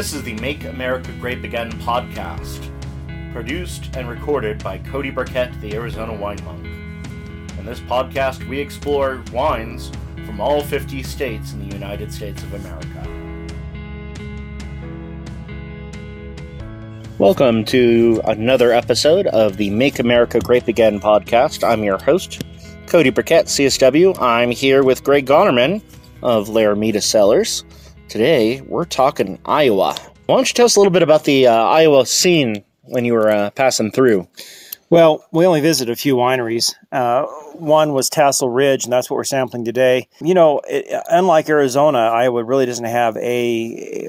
This is the Make America Grape Again podcast, produced and recorded by Cody Burkett, the Arizona Wine Monk. In this podcast, we explore wines from all 50 states in the United States of America. Welcome to another episode of the Make America Grape Again podcast. I'm your host, Cody Burkett, CSW. I'm here with Greg Gonerman of Laramida Cellars. Today, we're talking Iowa. Why don't you tell us a little bit about the uh, Iowa scene when you were uh, passing through? Well, we only visited a few wineries. Uh, one was Tassel Ridge, and that's what we're sampling today. You know, it, unlike Arizona, Iowa really doesn't have a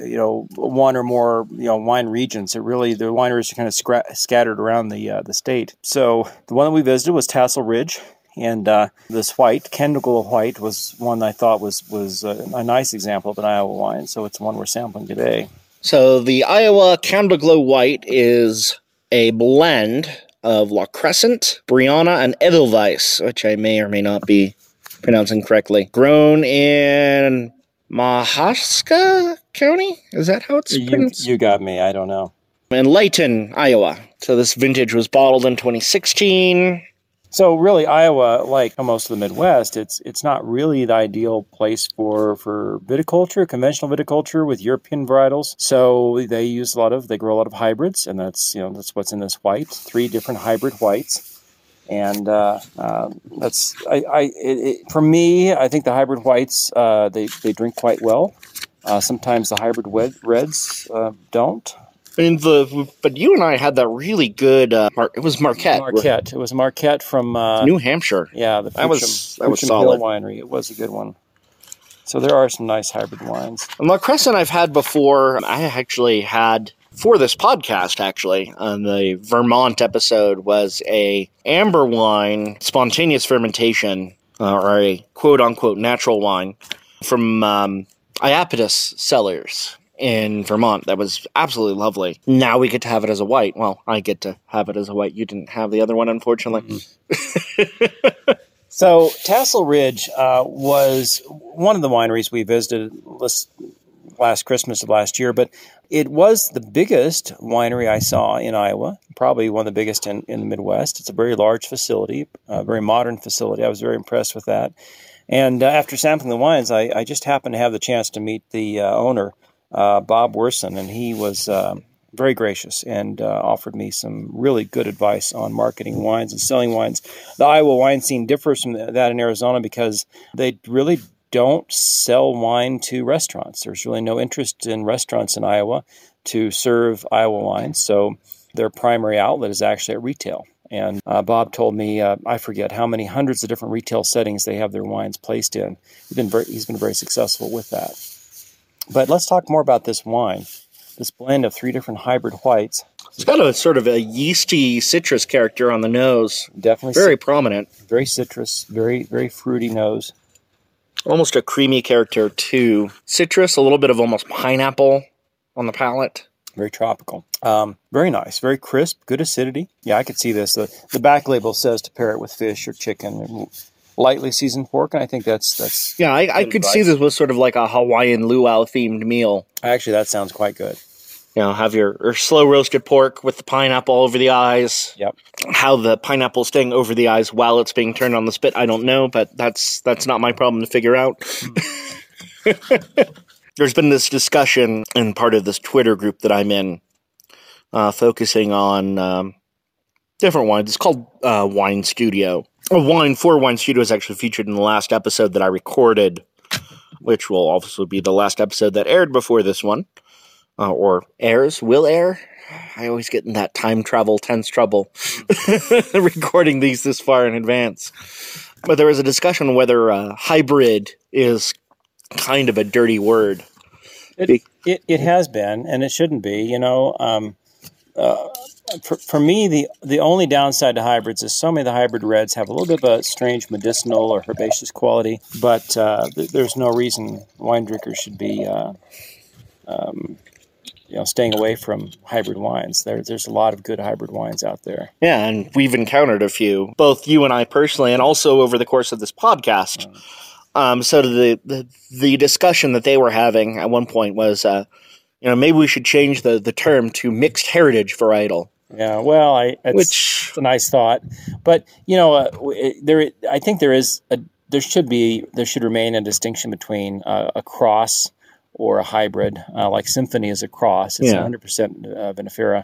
you know one or more you know wine regions. It really the wineries are kind of scra- scattered around the uh, the state. So the one that we visited was Tassel Ridge, and uh, this white, Kendall White, was one I thought was was a, a nice example of an Iowa wine. So it's the one we're sampling today. So the Iowa Candleglow White is a blend of La Crescent, Brianna, and Edelweiss, which I may or may not be pronouncing correctly. Grown in Mahaska County? Is that how it's You, pronounced? you got me. I don't know. in Leighton, Iowa. So this vintage was bottled in 2016. So really, Iowa, like most of the Midwest, it's it's not really the ideal place for for viticulture, conventional viticulture with European varietals. So they use a lot of they grow a lot of hybrids, and that's you know that's what's in this white, three different hybrid whites, and uh, uh, that's I, I it, it, for me, I think the hybrid whites uh, they they drink quite well. Uh, sometimes the hybrid wed- reds uh, don't. I mean, the but you and I had that really good. Uh, Mar- it was Marquette, Marquette. It was Marquette from uh, New Hampshire. Yeah, the That was- Fuchum- that was Fuchum solid. Hill Winery. It was a good one. So there are some nice hybrid wines. And La Crescent I've had before. I actually had for this podcast actually on the Vermont episode was a amber wine spontaneous fermentation uh, or a quote unquote natural wine from um, Iapetus Cellars in Vermont that was absolutely lovely. Now we get to have it as a white. Well, I get to have it as a white. You didn't have the other one, unfortunately. So Tassel Ridge uh, was one of the wineries we visited last, last Christmas of last year, but it was the biggest winery I saw in Iowa, probably one of the biggest in, in the Midwest. It's a very large facility, a very modern facility. I was very impressed with that. And uh, after sampling the wines, I, I just happened to have the chance to meet the uh, owner, uh, Bob Wersen, and he was um very gracious and uh, offered me some really good advice on marketing wines and selling wines. The Iowa wine scene differs from that in Arizona because they really don't sell wine to restaurants. There's really no interest in restaurants in Iowa to serve Iowa wines, so their primary outlet is actually at retail. And uh, Bob told me, uh, I forget how many hundreds of different retail settings they have their wines placed in. He's been very, he's been very successful with that. But let's talk more about this wine, this blend of three different hybrid whites. It's got a sort of a yeasty citrus character on the nose, Definitely very prominent. very citrus, very very fruity nose. almost a creamy character too. Citrus, a little bit of almost pineapple on the palate. very tropical. Um, very nice, very crisp, good acidity. Yeah, I could see this. The the back label says to pair it with fish or chicken, lightly seasoned pork, and I think that's that's Yeah, I, I Good could see this was sort of like a Hawaiian luau themed meal. actually that sounds quite good. You know, have your, your slow roasted pork with the pineapple over the eyes. Yep. How the pineapple staying over the eyes while it's being turned on the spit, I don't know, but that's that's not my problem to figure out. There's been this discussion in part of this Twitter group that I'm in, uh, focusing on um, different wines. It's called uh, Wine Studio. A wine for Wine Studio is actually featured in the last episode that I recorded, which will also be the last episode that aired before this one, uh, or airs, will air. I always get in that time travel tense trouble recording these this far in advance. But there was a discussion whether uh, hybrid is kind of a dirty word. It, it it has been, and it shouldn't be. You know, um, uh, for, for me, the the only downside to hybrids is so many of the hybrid reds have a little bit of a strange medicinal or herbaceous quality, but uh, th- there's no reason wine drinkers should be. Uh, um, you know, staying away from hybrid wines. There, there's a lot of good hybrid wines out there. Yeah, and we've encountered a few, both you and I personally, and also over the course of this podcast. Um, so the, the the discussion that they were having at one point was, uh, You know, maybe we should change the, the term to mixed heritage varietal. Yeah, well, I it's, Which- it's a nice thought, but you know, uh, it- there I think there is a there should be there should remain a distinction between uh, a cross or a hybrid. Uh, like Symphony is a cross; it's Yeah. 100 percent vinifera,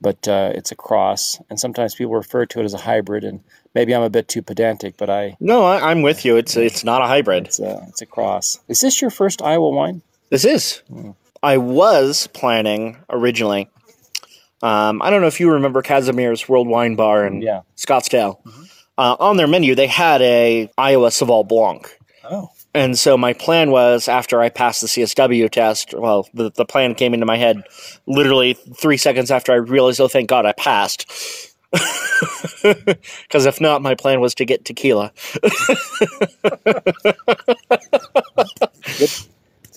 but uh, it's a cross, and sometimes people refer to it as a hybrid. And maybe I'm a bit too pedantic, but I No, I, I'm with you. It's it's not a hybrid. it's a it's a cross. Is this your first Iowa wine? This is. I was planning originally. Um, I don't know if you remember Kazimierz's World Wine Bar in Yeah. Scottsdale. Uh, on their menu, they had a Iowa Seyval Blanc. Oh, And so my plan was after I passed the CSW test, well, the, the plan came into my head literally three seconds after I realized, oh, thank God I passed. Because if not, my plan was to get tequila.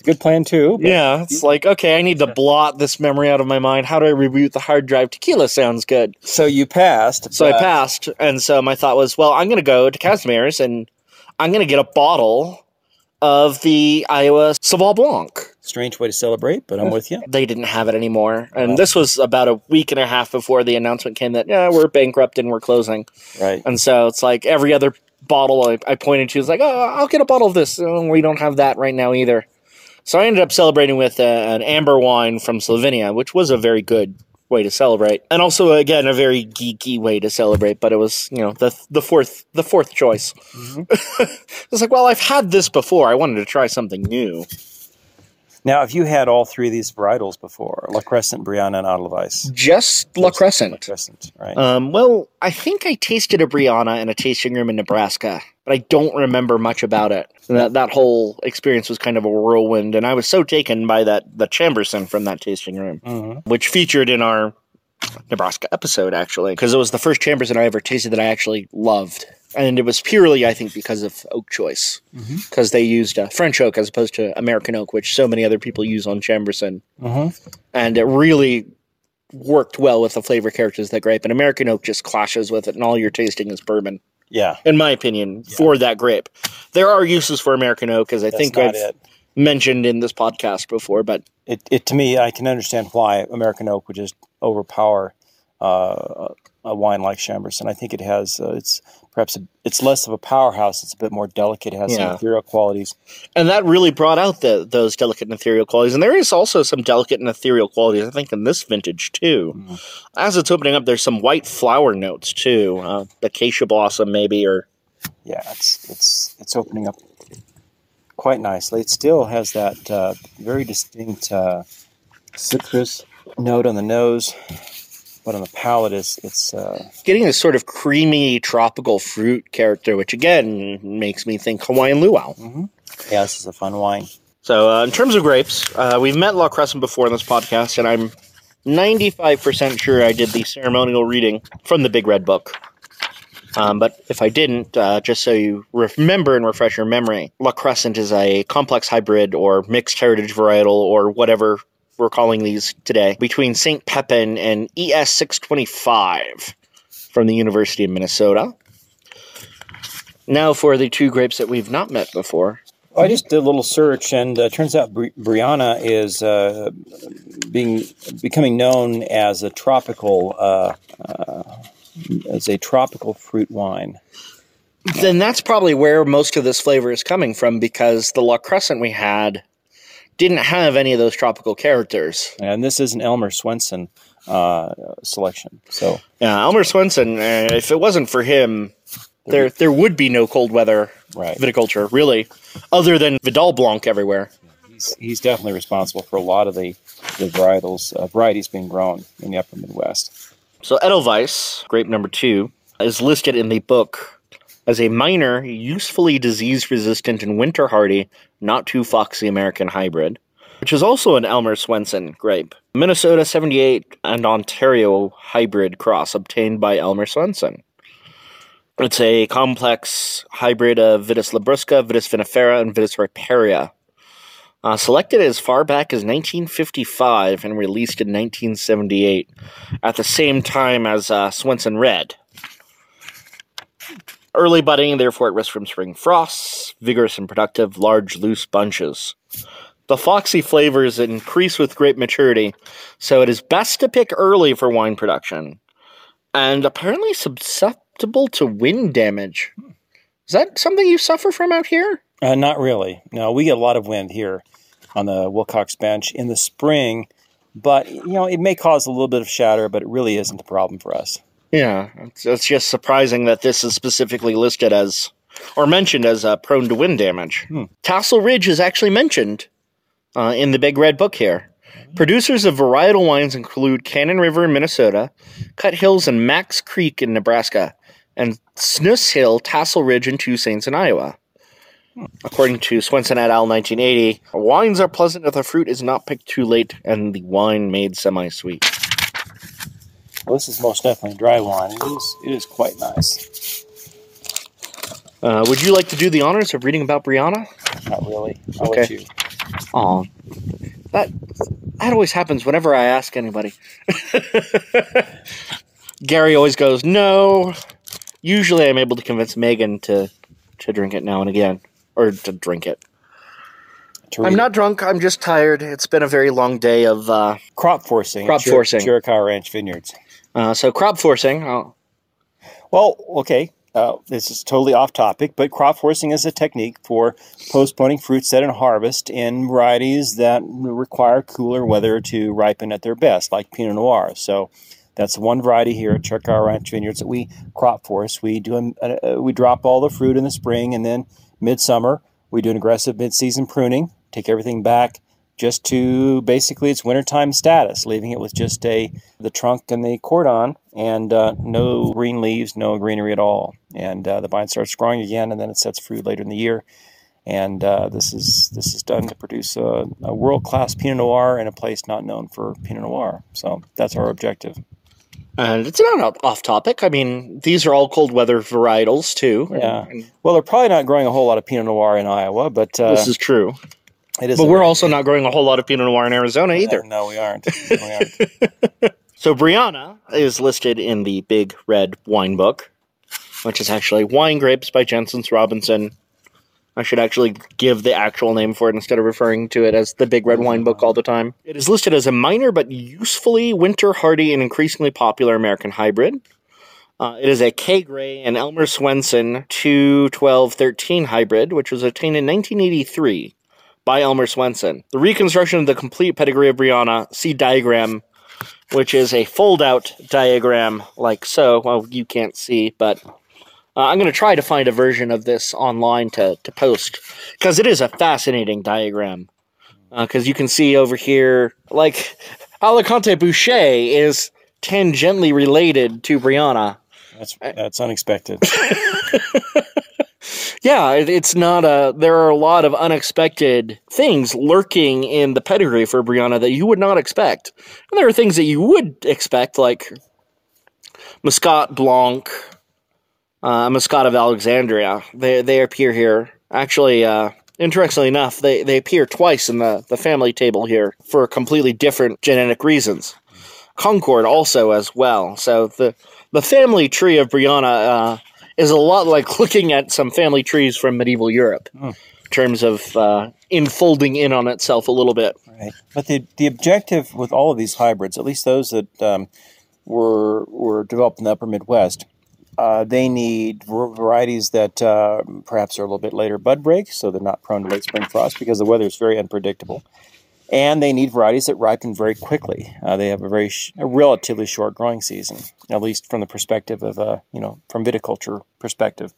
good plan too. Yeah, it's like, okay, I need to blot this memory out of my mind. How do I reboot the hard drive? Tequila sounds good. So you passed. So I passed, and so my thought was, well, I'm going to go to Kazimierz's and I'm going to get a bottle of the Iowa Seyval Blanc. Strange way to celebrate, but I'm with you. They didn't have it anymore, and this was about a week and a half before the announcement came that yeah, we're bankrupt and we're closing. Right. And so it's like every other bottle I, I pointed to is like, oh, I'll get a bottle of this. Oh, we don't have that right now either. So I ended up celebrating with uh, an amber wine from Slovenia, which was a very good way to celebrate, and also again a very geeky way to celebrate. But it was you know the the fourth the fourth choice. it's like, well, I've had this before. I wanted to try something new. Now, have you had all three of these varietals before? La Crescent, Brianna, and Edelweiss. Just La Crescent. La Crescent. Right? Um, well, I think I tasted a Brianna in a tasting room in Nebraska, but I don't remember much about it. And that that whole experience was kind of a whirlwind, and I was so taken by that the Chambourcin from that tasting room, Mhm. which featured in our Nebraska episode actually, because it was the first Chambourcin I ever tasted that I actually loved, and it was purely I think because of oak choice, because they used uh, French oak as opposed to American oak, which so many other people use on Chambourcin Mhm. and it really worked well with the flavor characters of that grape. And American oak just clashes with it, and all you're tasting is bourbon, Yeah, in my opinion, for that grape. There are uses for American oak, as I that's think I've it. Mentioned in this podcast before, but it. It to me, I can understand why American Oak would just overpower uh, a wine like Chambourcin. I think it has. Uh, it's perhaps a, it's less of a powerhouse. It's a bit more delicate. It has Yeah. some ethereal qualities. and that really brought out the, those delicate and ethereal qualities. And there is also some delicate and ethereal qualities, I think, in this vintage too. As it's opening up, there's some white flower notes too, uh, acacia blossom maybe, or Yeah, it's it's it's opening up quite nicely. It still has that uh, very distinct uh, citrus note on the nose, but on the palate, is it's uh, getting this sort of creamy tropical fruit character, which again makes me think Hawaiian luau. yeah, this is a fun wine. So, uh, in terms of grapes, uh, we've met La Crescent before in this podcast, and I'm 95% sure I did the ceremonial reading from the Big Red Book. Um, but if I didn't, uh, just so you remember and refresh your memory, La Crescent is a complex hybrid or mixed heritage varietal or whatever we're calling these today between St. Pepin and ES 625 from the University of Minnesota. Now, for the two grapes that we've not met before, I just did a little search, and uh, turns out Bri- Brianna is uh, being becoming known as a tropical uh, uh, as a tropical fruit wine. then that's probably where most of this flavor is coming from because the La Crescent we had didn't have any of those tropical characters. And this is an Elmer Swenson uh, selection. So Yeah, Elmer Swenson, uh, if it wasn't for him, there there would be no cold weather right, viticulture, really, other than Vidal Blanc everywhere. he's, he's definitely responsible for a lot of the the varietals uh, varieties being grown in the Upper Midwest. So Edelweiss, grape number two, is listed in the book as a minor, usefully disease resistant and winter hardy, not too foxy American hybrid, which is also an Elmer Swenson grape. Minnesota 78 and Ontario hybrid cross obtained by Elmer Swenson. It's a complex hybrid of Vitis labrusca, Vitis vinifera, and Vitis riparia. Uh, selected as far back as 1955 and released in 1978 at the same time as uh, Swenson Red. Early budding, therefore at risk from spring frosts, vigorous and productive, large loose bunches. The foxy flavors increase with grape maturity, so it is best to pick early for wine production. And apparently susceptible to wind damage. Is that something you suffer from out here? Uh, not really. No, we get a lot of wind here on the Willcox bench in the spring, but you know it may cause a little bit of shatter, but it really isn't a problem for us. Yeah, it's, it's just surprising that this is specifically listed as or mentioned as uh, prone to wind damage. Hmm. Tassel Ridge is actually mentioned uh, in the Big Red Book here. Producers of varietal wines include Cannon River in Minnesota, Cut Hills and Mac's Creek in Nebraska, and Snus Hill, Tassel Ridge, and Two Saints in Iowa. According to Swenson et al. 1980, wines are pleasant if the fruit is not picked too late and the wine made semi-sweet. Well, this is most definitely dry wine. It is, it is quite nice. Uh, would you like to do the honors of reading about Brianna? Not really. I'll Okay. you. Oh, that that always happens whenever I ask anybody. Gary always goes, "No." Usually, I'm able to convince Megan to to drink it now and again, or to drink it. To I'm read. not drunk. I'm just tired. It's been a very long day of uh, crop forcing. Crop at Chir- forcing. Chiricahua Ranch Vineyards. uh, so crop forcing. Oh, Well, okay. Uh, this is totally off topic, but crop forcing is a technique for postponing fruit set and harvest in varieties that require cooler weather to ripen at their best, like Pinot Noir. So that's one variety here at Chiricahua Ranch Vineyards that we crop force. We do a, uh, we drop all the fruit in the spring, and then midsummer we do an aggressive mid-season pruning, take everything back just to basically its wintertime status, leaving it with just a the trunk and the cordon and uh, no green leaves, no greenery at all. And uh, the vine starts growing again, and then it sets fruit later in the year. And uh, this is this is done to produce a, a world class Pinot Noir in a place not known for Pinot Noir. So that's our objective. And it's not off topic. I mean, these are all cold weather varietals too. Yeah. Well, they're probably not growing a whole lot of Pinot Noir in Iowa, but uh, this is true. it is. But we're also not growing a whole lot of Pinot Noir in Arizona either. No, we aren't. No, we aren't. So Brianna is listed in the Big Red Wine Book, which is actually Wine Grapes by Jancis Robinson. I should actually give the actual name for it instead of referring to it as the Big Red Wine Book all the time. It is listed as a minor but usefully winter hardy and increasingly popular American hybrid. Uh, it is a Kay Gray and Elmer Swenson 21213 hybrid, which was obtained in 1983 by Elmer Swenson. The reconstruction of the complete pedigree of Brianna, see diagram which is a fold out diagram like so. Well, you can't see, but uh, I'm going to try to find a version of this online to, to post because it is a fascinating diagram. Because you can see over here, like Alicante Bouschet is tangentially related to Brianna. That's that's unexpected. Yeah, it, it's not a. There are a lot of unexpected things lurking in the pedigree for Brianna that you would not expect, and there are things that you would expect, like Muscat Blanc, uh, Muscat of Alexandria. They they appear here. Actually, uh, interestingly enough, they they appear twice in the the family table here for completely different genetic reasons. Concord also as well. So the the family tree of Brianna. Uh, is a lot like looking at some family trees from medieval Europe Hmm. in terms of uh, enfolding in on itself a little bit. Right. But the, the objective with all of these hybrids, at least those that um, were were developed in the upper Midwest, uh, they need varieties that uh, perhaps are a little bit later bud break, so they're not prone to late spring frost because the weather is very unpredictable. And they need varieties that ripen very quickly. Uh, they have a very sh- a relatively short growing season, at least from the perspective of uh, you know from viticulture perspective.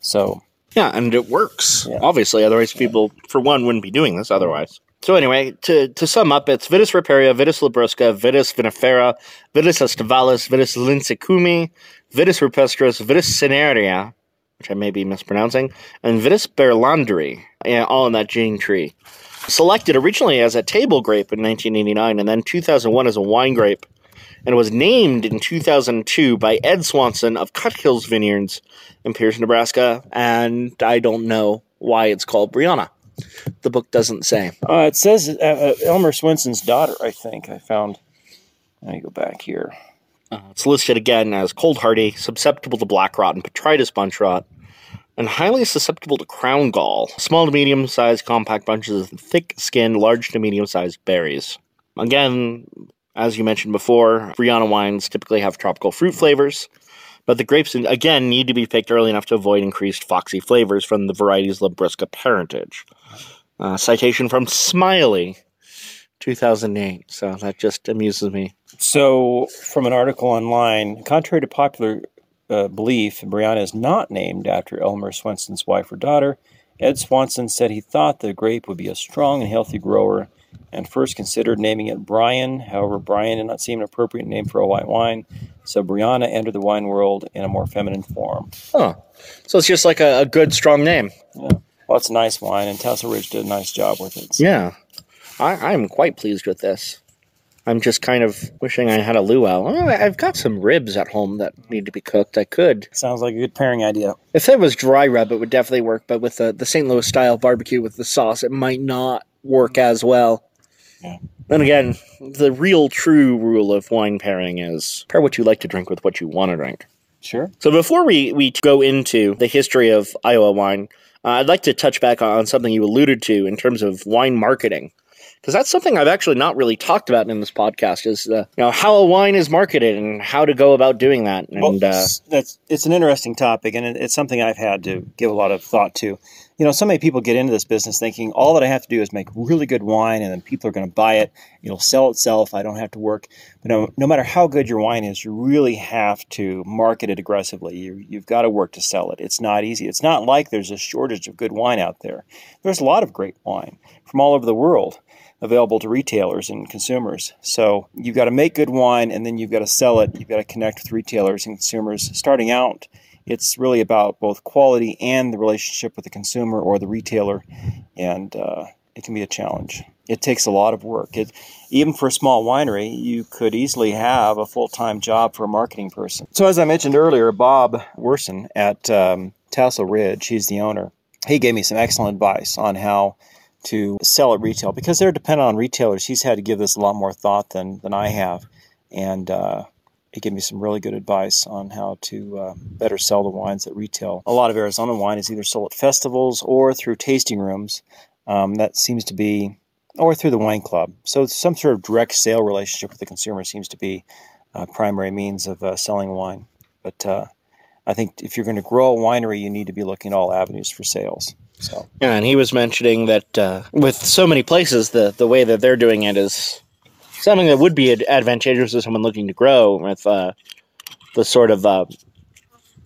So Yeah, and it works. Yeah. Obviously, otherwise people, for one, wouldn't be doing this otherwise. So anyway, to, to sum up, it's Vitis riparia, Vitis labrusca, Vitis vinifera, Vitis aestivalis, Vitis lincecumi, Vitis rupestris, Vitis cinerea, which I may be mispronouncing, and Vitis berlandieri, yeah, all in that gene tree. Selected originally as a table grape in 1989 and then 2001 as a wine grape, and was named in 2002 by Ed Swanson of Cut Hills Vineyards in Pierce, Nebraska, and I don't know why it's called Brianna. The book doesn't say. Uh, it says uh, uh, Elmer Swenson's daughter, I think. I found. Let me go back here. Uh, it's listed again as cold hardy, susceptible to black rot and botrytis bunch rot. and highly susceptible to crown gall. Small to medium sized compact bunches of thick skinned, large to medium sized berries. Again, as you mentioned before, Brianna wines typically have tropical fruit flavors, but the grapes, again, need to be picked early enough to avoid increased foxy flavors from the variety's Labrusca parentage. Uh, citation from Smiley, 2008. So that just amuses me. So, from an article online, contrary to popular uh, belief, Brianna is not named after Elmer Swenson's wife or daughter. Ed Swanson said he thought the grape would be a strong and healthy grower and first considered naming it Brian. However, Brian did not seem an appropriate name for a white wine, so Brianna entered the wine world in a more feminine form. Huh. So it's just like a, a good, strong name. Yeah. Well, it's a nice wine, and Tassel Ridge did a nice job with it. So. Yeah. I, I'm quite pleased with this. I'm just kind of wishing I had a luau. Oh, I've got some ribs at home that need to be cooked. I could. Sounds like a good pairing idea. If it was dry rub, it would definitely work. But with the, the St. Louis style barbecue with the sauce, it might not work as well. Yeah. And again, the real true rule of wine pairing is pair what you like to drink with what you want to drink. Sure. So before we, we go into the history of Iowa wine, uh, I'd like to touch back on something you alluded to in terms of wine marketing because that's something I've actually not really talked about in this podcast is uh, you know how a wine is marketed and how to go about doing that. And well, uh, that's it's an interesting topic, and it's something I've had to give a lot of thought to. You know, so many people get into this business thinking all that I have to do is make really good wine, and then people are going to buy it. It'll sell itself. I don't have to work. But no, no matter how good your wine is, you really have to market it aggressively. You, you've got to work to sell it. It's not easy. It's not like there's a shortage of good wine out there. There's a lot of great wine from all over the world available to retailers and consumers. So you've got to make good wine and then you've got to sell it. You've got to connect with retailers and consumers. Starting out, it's really about both quality and the relationship with the consumer or the retailer, and uh, it can be a challenge. It takes a lot of work. It, even for a small winery, you could easily have a full time job for a marketing person. So, as I mentioned earlier, Bob Wersen at um, Tassel Ridge, he's the owner, he gave me some excellent advice on how to sell at retail because they're dependent on retailers. He's had to give this a lot more thought than, than I have. And uh, he gave me some really good advice on how to uh, better sell the wines at retail. A lot of Arizona wine is either sold at festivals or through tasting rooms. Um, that seems to be, or through the wine club. So some sort of direct sale relationship with the consumer seems to be a primary means of uh, selling wine. But uh, I think if you're going to grow a winery, you need to be looking at all avenues for sales. So yeah, and he was mentioning that uh, with so many places, the the way that they're doing it is something that would be advantageous to someone looking to grow with uh, the sort of uh,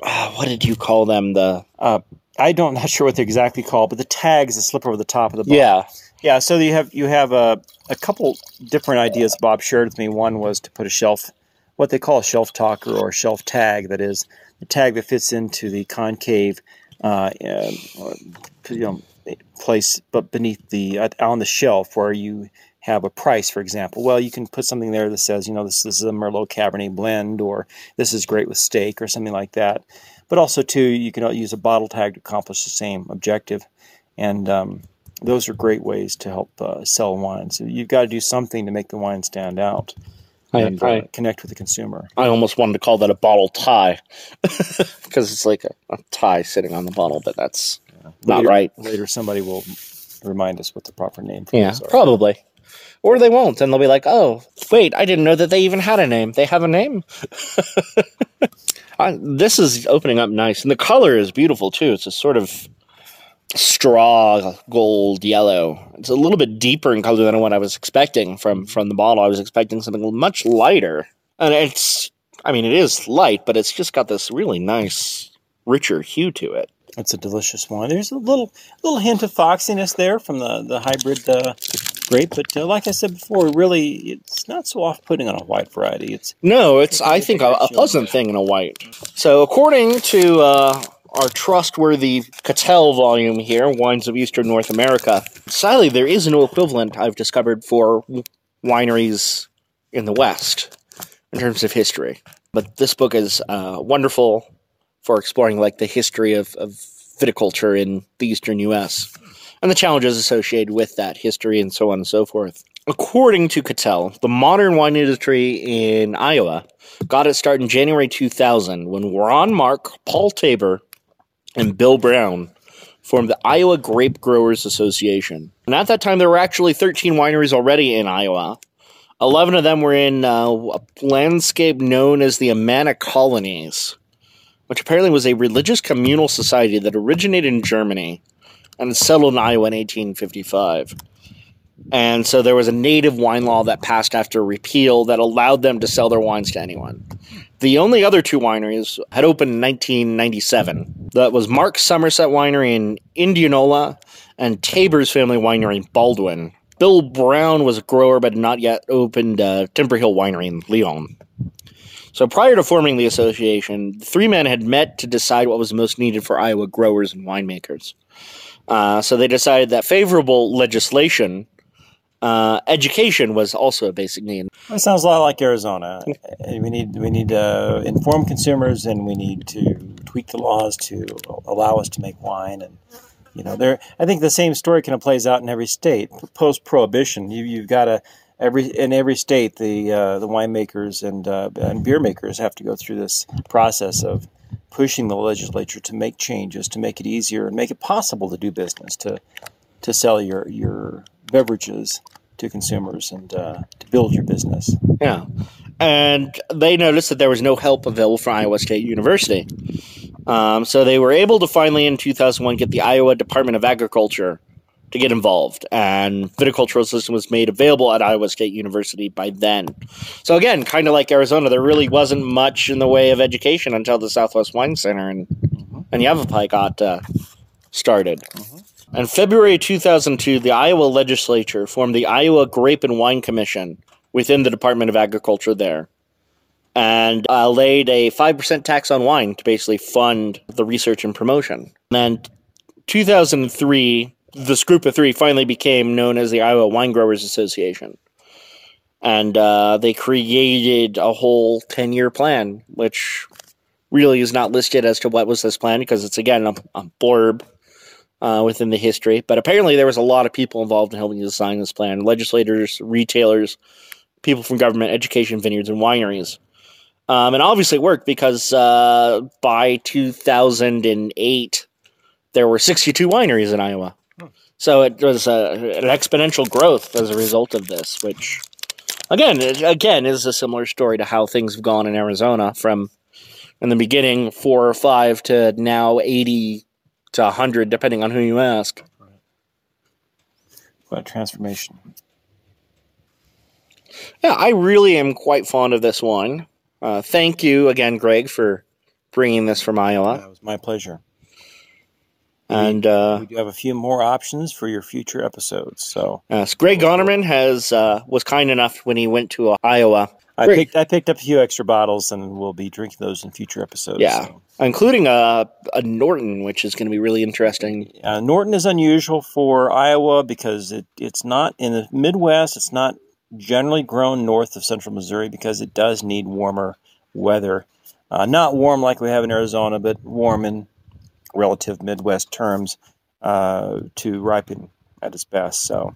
uh what did you call them the uh, I don't not sure what they're exactly called, but the tags that slip over the top of the bottle. Yeah, yeah. So you have you have a a couple different ideas. Bob shared with me. One was to put a shelf, what they call a shelf talker or a shelf tag. That is the tag that fits into the concave uh, you know, place, but beneath the uh, on the shelf where you have a price, for example. Well, you can put something there that says, you know, this, this is a Merlot Cabernet blend, or this is great with steak, or something like that. But also, too, you can use a bottle tag to accomplish the same objective, and um, those are great ways to help uh, sell wine. So you've got to do something to make the wine stand out and I, uh, connect with the consumer. I almost wanted to call that a bottle tie because it's like a, a, tie sitting on the bottle, but that's yeah. not later, right. Later, somebody will remind us what the proper name for yeah, probably. Or they won't, and they'll be like, "Oh, wait, I didn't know that they even had a name. They have a name." I, this is opening up nice, and the color is beautiful too. It's a sort of straw gold yellow. It's a little bit deeper in color than what I was expecting from from the bottle. I was expecting something much lighter, and it's. I mean, it is light, but it's just got this really nice, richer hue to it. It's a delicious wine. There's a little little hint of foxiness there from the the hybrid uh, grape, but uh, like I said before, really it's not so off putting on a white variety. It's no, it's, it's I think a, a pleasant thing in a white. So according to. Uh, our trustworthy Cattell volume here, Wines of Eastern North America. Sadly, there is no equivalent I've discovered for wineries in the West in terms of history. But this book is uh, wonderful for exploring like the history of, of viticulture in the eastern U.S. and the challenges associated with that history and so on and so forth. According to Cattell, the modern wine industry in Iowa got its start in January 2000 when Ron Mark, Paul Tabor, and Bill Brown formed the Iowa Grape Growers Association. And at that time, there were actually 13 wineries already in Iowa. 11 of them were in uh, a landscape known as the Amana Colonies, which apparently was a religious communal society that originated in Germany and settled in Iowa in 1855. And so there was a native wine law that passed after repeal that allowed them to sell their wines to anyone. The only other two wineries had opened in 1997. That was Mark Summerset Winery in Indianola and Tabor's Family Winery in Baldwin. Bill Brown was a grower but not yet opened uh, Timber Hill Winery in Lyon. So prior to forming the association, the three men had met to decide what was most needed for Iowa growers and winemakers. Uh, so they decided that favorable legislation uh, education was also a basic need. It sounds a lot like Arizona. we need we need to inform consumers, and we need to tweak the laws to allow us to make wine. And you know, there. I think the same story kind of plays out in every state. Post prohibition, you you've got to every in every state the uh, the winemakers and uh, and beer makers have to go through this process of pushing the legislature to make changes to make it easier and make it possible to do business to to sell your your beverages to consumers and uh, to build your business. Yeah. And they noticed that there was no help available from Iowa State University. Um, so they were able to finally, in 2001, get the Iowa Department of Agriculture to get involved. And viticultural system was made available at Iowa State University by then. So again, kind of like Arizona, there really wasn't much in the way of education until the Southwest Wine Center and, mm-hmm. and Yavapai got uh, started. Mm-hmm. In February 2002, the Iowa legislature formed the Iowa Grape and Wine Commission within the Department of Agriculture there and uh, laid a 5% tax on wine to basically fund the research and promotion. And then 2003, this group of three finally became known as the Iowa Wine Growers Association. And uh, they created a whole 10 year plan, which really is not listed as to what was this plan because it's, again, a, a blurb uh, within the history. But apparently, there was a lot of people involved in helping to design this plan legislators, retailers, people from government, education, vineyards, and wineries. Um, and obviously, it worked because uh, by 2008, there were 62 wineries in Iowa. So it was a, an exponential growth as a result of this, which, again, again is a similar story to how things have gone in Arizona from in the beginning four or five to now 80 to 100, depending on who you ask. What transformation. Yeah, I really am quite fond of this one. Uh, thank you again, Greg, for bringing this from Iowa. That was my pleasure. And uh, we do have a few more options for your future episodes. So yes, Greg Gonerman has uh, was kind enough when he went to Iowa I picked I picked up a few extra bottles, and we'll be drinking those in future episodes. Yeah, so. including a, a Norton, which is going to be really interesting. Uh, Norton is unusual for Iowa because it, it's not in the Midwest. It's not generally grown north of central Missouri because it does need warmer weather. Uh, not warm like we have in Arizona, but warm in relative Midwest terms uh, to ripen at its best. So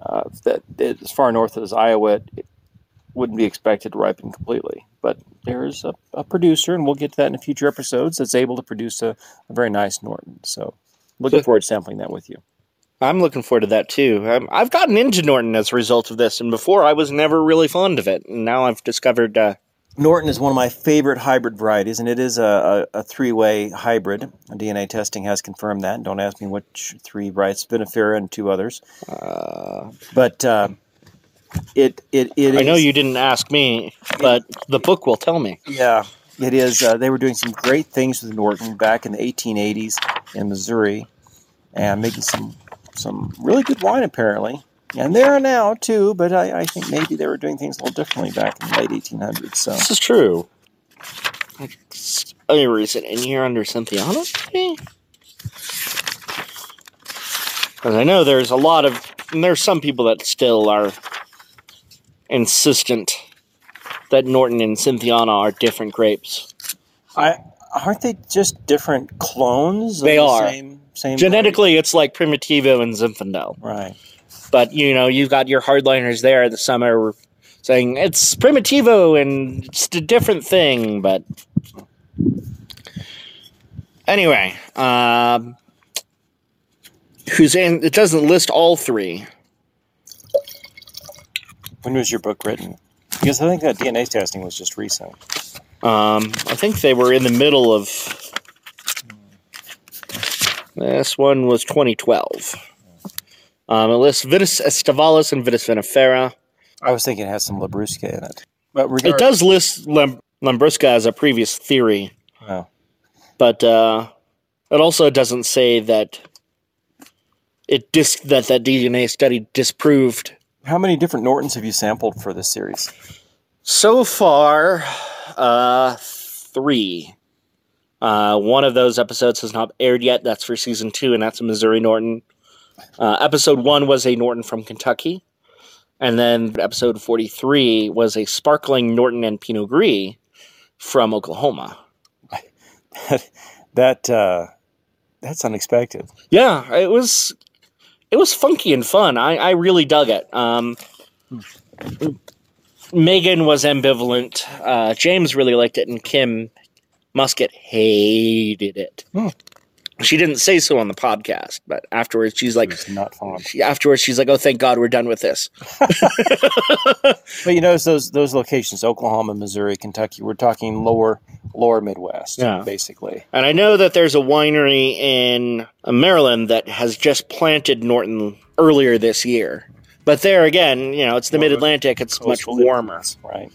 uh, that as far north as Iowa, it, wouldn't be expected to ripen completely. But there's a, a, producer, and we'll get to that in a future episodes, that's able to produce a, a very nice Norton. So looking so, forward to sampling that with you. I'm looking forward to that too. i have gotten into Norton as a result of this, and before I was never really fond of it, and now I've discovered. Uh, Norton is one of my favorite hybrid varieties, and it is a, a, a three-way hybrid. DNA testing has confirmed that. Don't ask me which three varieties, Vinifera and two others. Uh, but uh, it it it. I know you didn't ask me, but it, the book will tell me. Yeah, it is. Uh, they were doing some great things with Norton back in the 1880s in Missouri, and making some some really good wine apparently. And they are now too, but I, I think maybe they were doing things a little differently back in the late 1800s. So this is true. Me read it in here under Cynthiana. Because I know there's a lot of, there's some people that still are insistent that Norton and Cynthiana are different grapes. I aren't they just different clones? They the are. Same, same Genetically, grape? it's like Primitivo and Zinfandel. Right. But you know, you've got your hardliners there. The summer saying it's Primitivo and it's a different thing, but Anyway, um, who's in? It doesn't list all three. When was your book written? Because I think that DNA testing was just recent. Um, I think they were in the middle of. This one was 2012. Um, it lists Vitis Aestivalis and Vitis vinifera. I was thinking it has some Labrusca in it. But It does list Lam- Lambrusca as a previous theory, Oh. but uh, it also doesn't say that it dis- that that DNA study disproved. How many different Nortons have you sampled for this series? So far, uh, three. Uh, one of those episodes has not aired yet. That's for season two, and that's a Missouri Norton. Uh, episode one was a Norton from Kentucky. And then episode 43 was a sparkling Norton and Pinot Gris from Oklahoma. that uh, that's unexpected. Yeah, it was it was funky and fun. I, I really dug it. Um, Megan was ambivalent. Uh, James really liked it, and Kim Musket hated it. Hmm. She didn't say so on the podcast, but afterwards she's like, not fun. she, afterwards she's like, "Oh, thank God we're done with this." But you notice those those locations: Oklahoma, Missouri, Kentucky. We're talking lower lower Midwest, Yeah. basically. And I know that there's a winery in uh, Maryland that has just planted Norton earlier this year. But there again, you know, it's the Mid Atlantic. It's much warmer. right?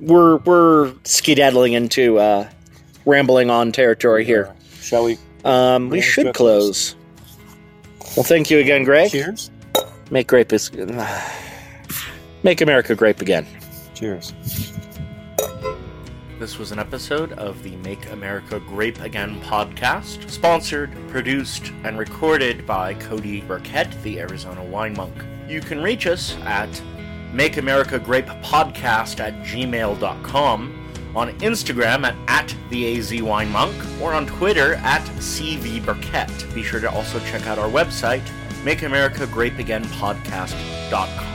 We're we're skedaddling into uh, rambling on territory here. Shall we? Um, we should close. Well, thank you again, Greg. Cheers. Make grape is make America grape again. Cheers. This was an episode of the Make America Grape Again podcast, sponsored, produced, and recorded by Cody Burkett, the Arizona Wine Monk. You can reach us at Make America Grape Podcast at gmail.com, on Instagram at, at the or on Twitter at CV Burkett. Be sure to also check out our website, MakeAmericaGrapeAgainPodcast.com.